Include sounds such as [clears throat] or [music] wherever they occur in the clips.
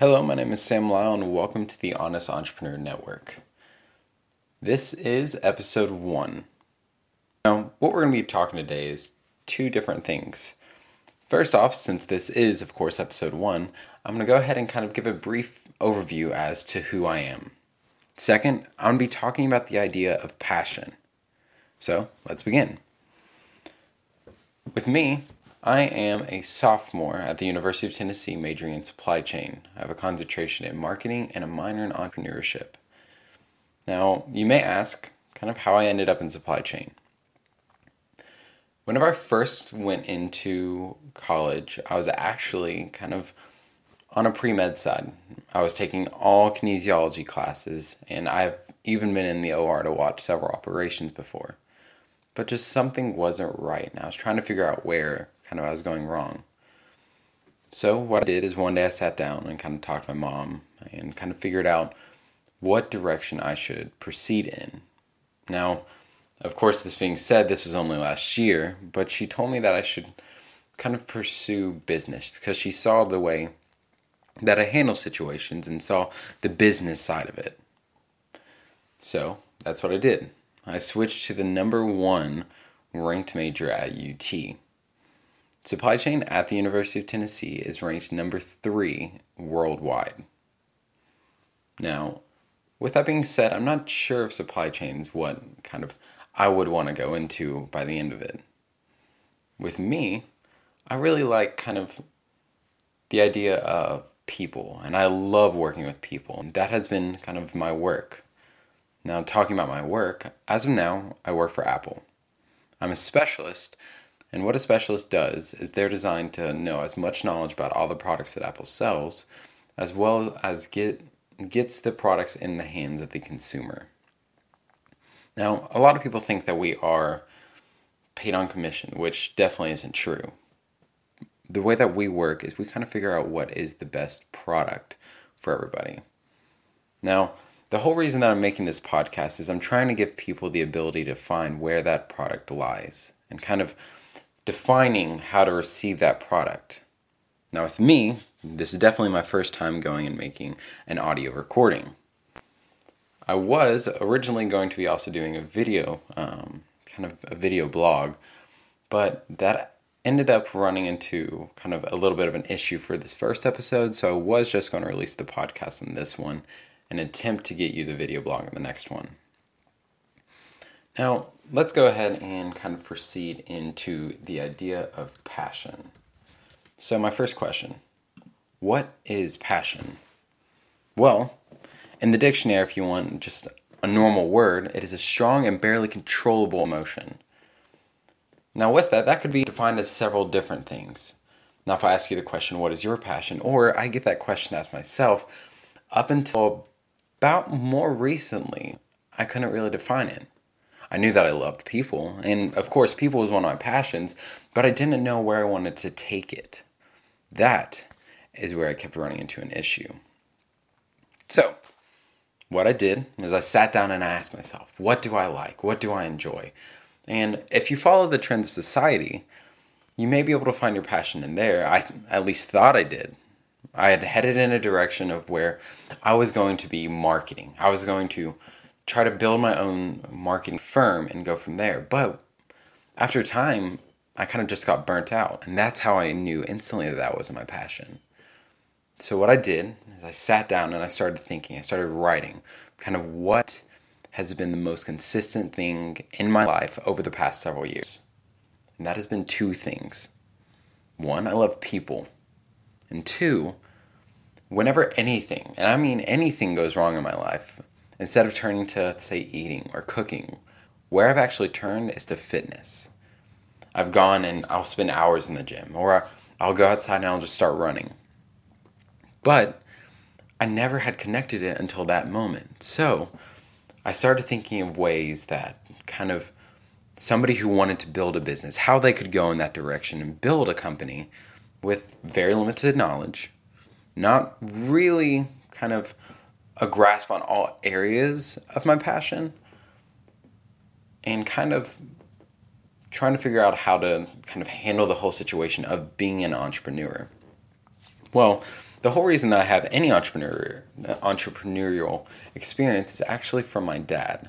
Hello, my name is Sam Lyle, and welcome to the Honest Entrepreneur Network. This is episode one. Now, what we're going to be talking today is two different things. First off, since this is, of course, episode one, I'm going to go ahead and kind of give a brief overview as to who I am. Second, I'm going to be talking about the idea of passion. So, let's begin. With me, I am a sophomore at the University of Tennessee majoring in supply chain. I have a concentration in marketing and a minor in entrepreneurship. Now, you may ask kind of how I ended up in supply chain. Whenever I first went into college, I was actually kind of on a pre med side. I was taking all kinesiology classes, and I've even been in the OR to watch several operations before. But just something wasn't right, and I was trying to figure out where kind of I was going wrong. So, what I did is one day I sat down and kind of talked to my mom and kind of figured out what direction I should proceed in. Now, of course, this being said, this was only last year, but she told me that I should kind of pursue business because she saw the way that I handle situations and saw the business side of it. So that's what I did. I switched to the number one ranked major at UT. Supply chain at the University of Tennessee is ranked number three worldwide. Now, with that being said, I'm not sure if supply chain is what kind of I would want to go into by the end of it. With me, I really like kind of the idea of people, and I love working with people. And that has been kind of my work. Now, talking about my work, as of now, I work for Apple. I'm a specialist, and what a specialist does is they're designed to know as much knowledge about all the products that Apple sells, as well as get gets the products in the hands of the consumer. Now, a lot of people think that we are paid on commission, which definitely isn't true the way that we work is we kind of figure out what is the best product for everybody. Now, the whole reason that I'm making this podcast is I'm trying to give people the ability to find where that product lies and kind of defining how to receive that product. Now, with me, this is definitely my first time going and making an audio recording. I was originally going to be also doing a video, um, kind of a video blog, but that ended up running into kind of a little bit of an issue for this first episode, so I was just going to release the podcast in this one and attempt to get you the video blog in the next one. Now, let's go ahead and kind of proceed into the idea of passion. So, my first question What is passion? Well, in the dictionary, if you want just a normal word, it is a strong and barely controllable emotion now, with that, that could be defined as several different things. Now, if I ask you the question, what is your passion? Or I get that question asked myself, up until about more recently, I couldn't really define it. I knew that I loved people, and of course, people was one of my passions, but I didn't know where I wanted to take it. That is where I kept running into an issue. So, what I did is I sat down and I asked myself, what do I like? What do I enjoy? And if you follow the trends of society, you may be able to find your passion in there. I at least thought I did. I had headed in a direction of where I was going to be marketing. I was going to try to build my own marketing firm and go from there. But after time, I kind of just got burnt out. And that's how I knew instantly that that wasn't my passion. So, what I did is I sat down and I started thinking, I started writing kind of what has been the most consistent thing in my life over the past several years. And that has been two things. One, I love people. And two, whenever anything, and I mean anything goes wrong in my life, instead of turning to, say, eating or cooking, where I've actually turned is to fitness. I've gone and I'll spend hours in the gym, or I'll go outside and I'll just start running. But I never had connected it until that moment. So I started thinking of ways that kind of somebody who wanted to build a business, how they could go in that direction and build a company with very limited knowledge, not really kind of a grasp on all areas of my passion, and kind of trying to figure out how to kind of handle the whole situation of being an entrepreneur. Well, the whole reason that I have any entrepreneur entrepreneurial experience is actually from my dad.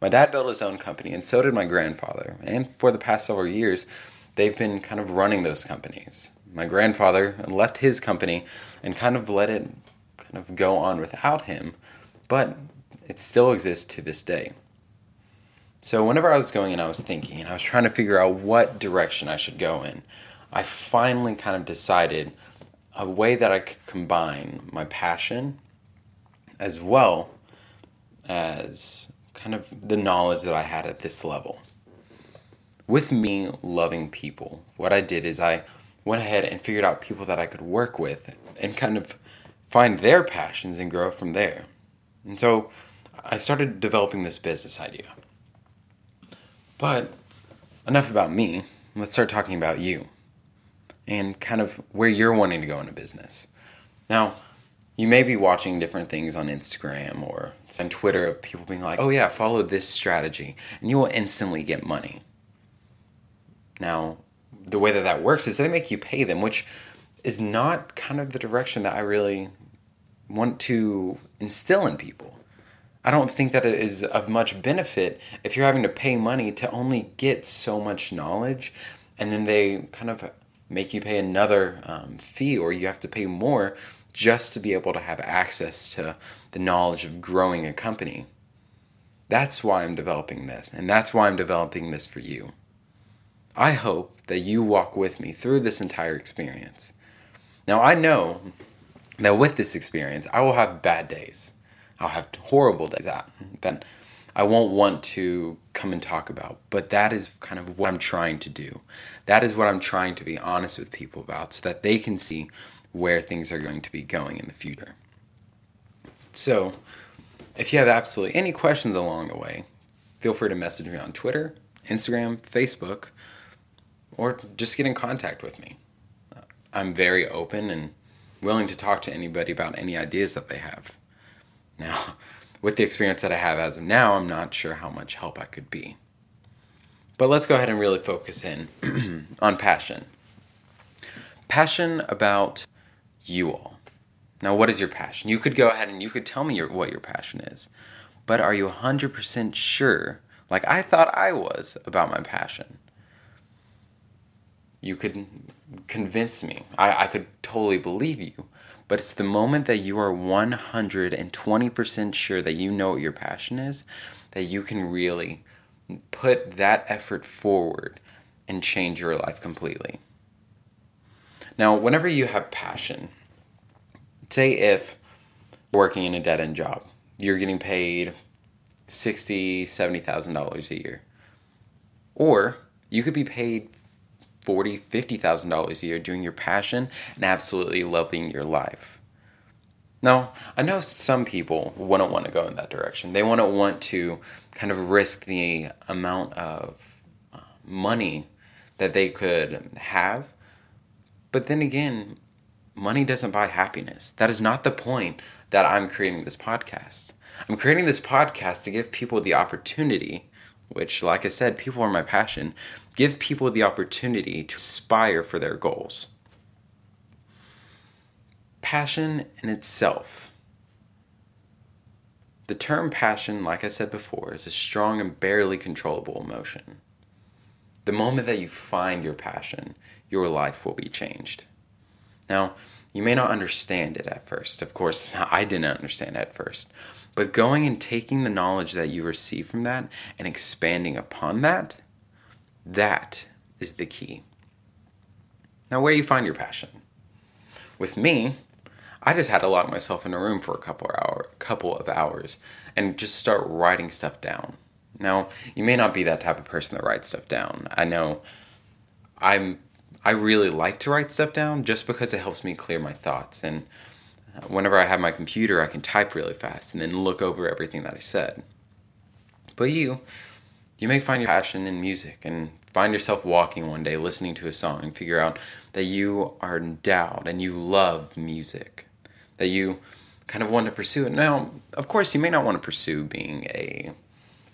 My dad built his own company, and so did my grandfather. And for the past several years, they've been kind of running those companies. My grandfather left his company and kind of let it kind of go on without him, but it still exists to this day. So whenever I was going and I was thinking and I was trying to figure out what direction I should go in, I finally kind of decided a way that I could combine my passion as well as kind of the knowledge that I had at this level. With me loving people, what I did is I went ahead and figured out people that I could work with and kind of find their passions and grow from there. And so I started developing this business idea. But enough about me. Let's start talking about you and kind of where you're wanting to go in a business. Now, you may be watching different things on Instagram or on Twitter of people being like, oh yeah, follow this strategy and you will instantly get money. Now, the way that that works is they make you pay them, which is not kind of the direction that I really want to instill in people. I don't think that it is of much benefit if you're having to pay money to only get so much knowledge and then they kind of make you pay another um, fee or you have to pay more just to be able to have access to the knowledge of growing a company. That's why I'm developing this, and that's why I'm developing this for you. I hope that you walk with me through this entire experience. Now, I know that with this experience, I will have bad days. I'll have horrible days that, that I won't want to come and talk about, but that is kind of what I'm trying to do. That is what I'm trying to be honest with people about so that they can see where things are going to be going in the future. So, if you have absolutely any questions along the way, feel free to message me on Twitter, Instagram, Facebook, or just get in contact with me. I'm very open and willing to talk to anybody about any ideas that they have. Now, with the experience that I have as of now, I'm not sure how much help I could be. But let's go ahead and really focus in [clears throat] on passion. Passion about you all. Now, what is your passion? You could go ahead and you could tell me your, what your passion is, but are you 100% sure, like I thought I was, about my passion? You could convince me. I, I could totally believe you. But it's the moment that you are 120% sure that you know what your passion is that you can really put that effort forward and change your life completely. Now, whenever you have passion, say if you're working in a dead end job, you're getting paid sixty, seventy thousand dollars a year, or you could be paid forty, fifty thousand dollars a year doing your passion and absolutely loving your life. Now, I know some people wouldn't want to go in that direction. They wouldn't want to kind of risk the amount of uh, money that they could have but then again, money doesn't buy happiness. That is not the point that I'm creating this podcast. I'm creating this podcast to give people the opportunity, which, like I said, people are my passion, give people the opportunity to aspire for their goals. Passion in itself. The term passion, like I said before, is a strong and barely controllable emotion. The moment that you find your passion, your life will be changed. Now, you may not understand it at first. Of course, I didn't understand at first. But going and taking the knowledge that you receive from that and expanding upon that, that is the key. Now, where do you find your passion? With me, I just had to lock myself in a room for a couple of hour, couple of hours and just start writing stuff down. Now, you may not be that type of person that writes stuff down. I know I'm I really like to write stuff down just because it helps me clear my thoughts. And uh, whenever I have my computer, I can type really fast and then look over everything that I said. But you, you may find your passion in music and find yourself walking one day listening to a song and figure out that you are endowed and you love music, that you kind of want to pursue it. Now, of course, you may not want to pursue being a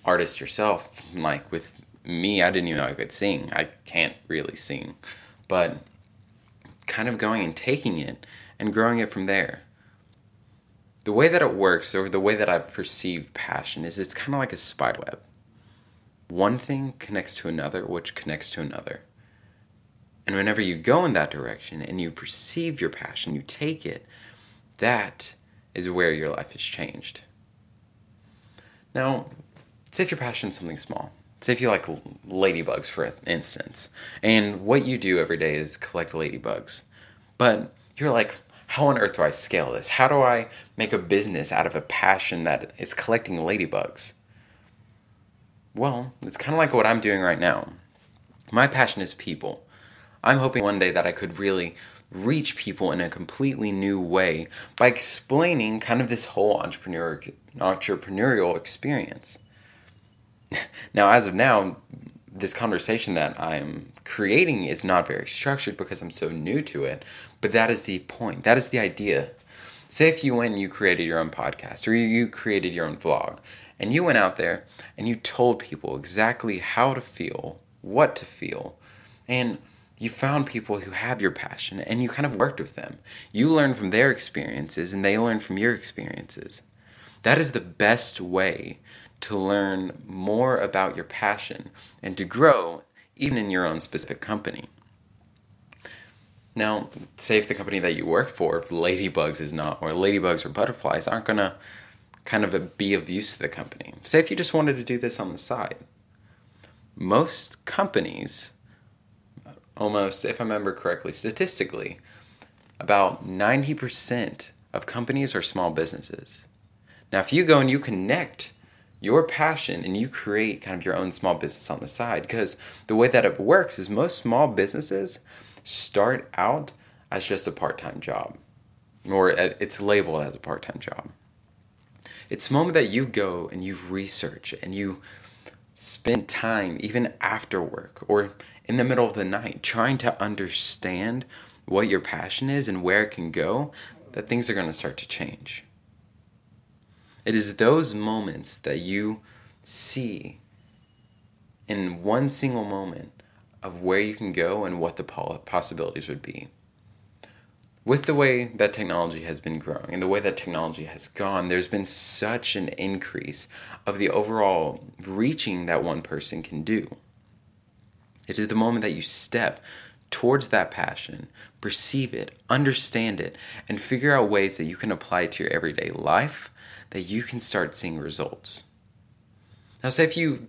artist yourself. Like with me, I didn't even know I could sing. I can't really sing but kind of going and taking it and growing it from there. The way that it works, or the way that I've perceived passion, is it's kind of like a spider web. One thing connects to another, which connects to another. And whenever you go in that direction and you perceive your passion, you take it, that is where your life is changed. Now, say if your passion is something small. Say if you like ladybugs, for instance, and what you do every day is collect ladybugs. But you're like, how on earth do I scale this? How do I make a business out of a passion that is collecting ladybugs? Well, it's kind of like what I'm doing right now. My passion is people. I'm hoping one day that I could really reach people in a completely new way by explaining kind of this whole entrepreneur entrepreneurial experience. [laughs] now, as of now, this conversation that I'm creating is not very structured because I'm so new to it, but that is the point. That is the idea. Say if you went and you created your own podcast or you created your own vlog and you went out there and you told people exactly how to feel, what to feel, and you found people who have your passion and you kind of worked with them. You learn from their experiences and they learn from your experiences. That is the best way to learn more about your passion and to grow even in your own specific company. Now, say if the company that you work for, ladybugs is not, or ladybugs or butterflies aren't going to kind of be of use to the company. Say if you just wanted to do this on the side. Most companies almost, if I remember correctly, statistically, about 90% of companies are small businesses. Now, if you go and you connect your passion and you create kind of your own small business on the side, because the way that it works is most small businesses start out as just a part time job, or it's labeled as a part time job. It's the moment that you go and you research and you spend time, even after work, or in the middle of the night trying to understand what your passion is and where it can go, that things are going to start to change. It is those moments that you see in one single moment of where you can go and what the possibilities would be. With the way that technology has been growing and the way that technology has gone, there's been such an increase of the overall reaching that one person can do. It is the moment that you step towards that passion, perceive it, understand it, and figure out ways that you can apply it to your everyday life that you can start seeing results. Now, say if you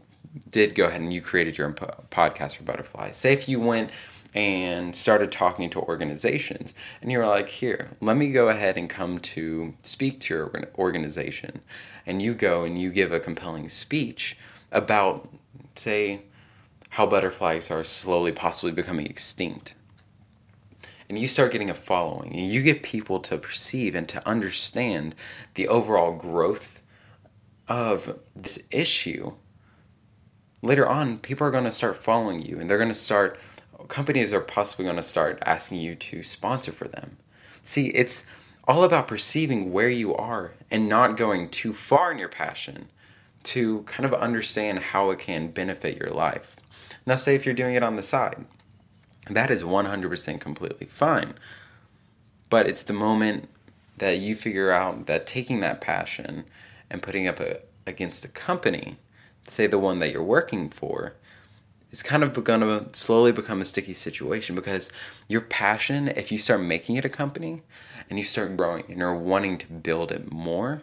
did go ahead and you created your own podcast for Butterfly, say if you went and started talking to organizations and you're like, here, let me go ahead and come to speak to your organization. And you go and you give a compelling speech about, say, how butterflies are slowly possibly becoming extinct. And you start getting a following, and you get people to perceive and to understand the overall growth of this issue. Later on, people are going to start following you, and they're going to start, companies are possibly going to start asking you to sponsor for them. See, it's all about perceiving where you are and not going too far in your passion to kind of understand how it can benefit your life. Now, say if you're doing it on the side, that is 100% completely fine. But it's the moment that you figure out that taking that passion and putting up a, against a company, say the one that you're working for, is kind of going to slowly become a sticky situation because your passion, if you start making it a company and you start growing and you're wanting to build it more,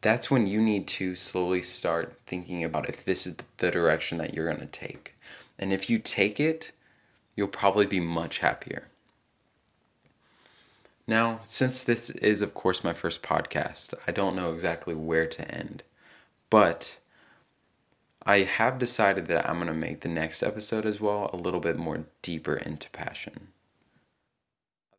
that's when you need to slowly start thinking about if this is the direction that you're going to take. And if you take it, you'll probably be much happier. Now, since this is, of course, my first podcast, I don't know exactly where to end. But I have decided that I'm going to make the next episode as well a little bit more deeper into passion.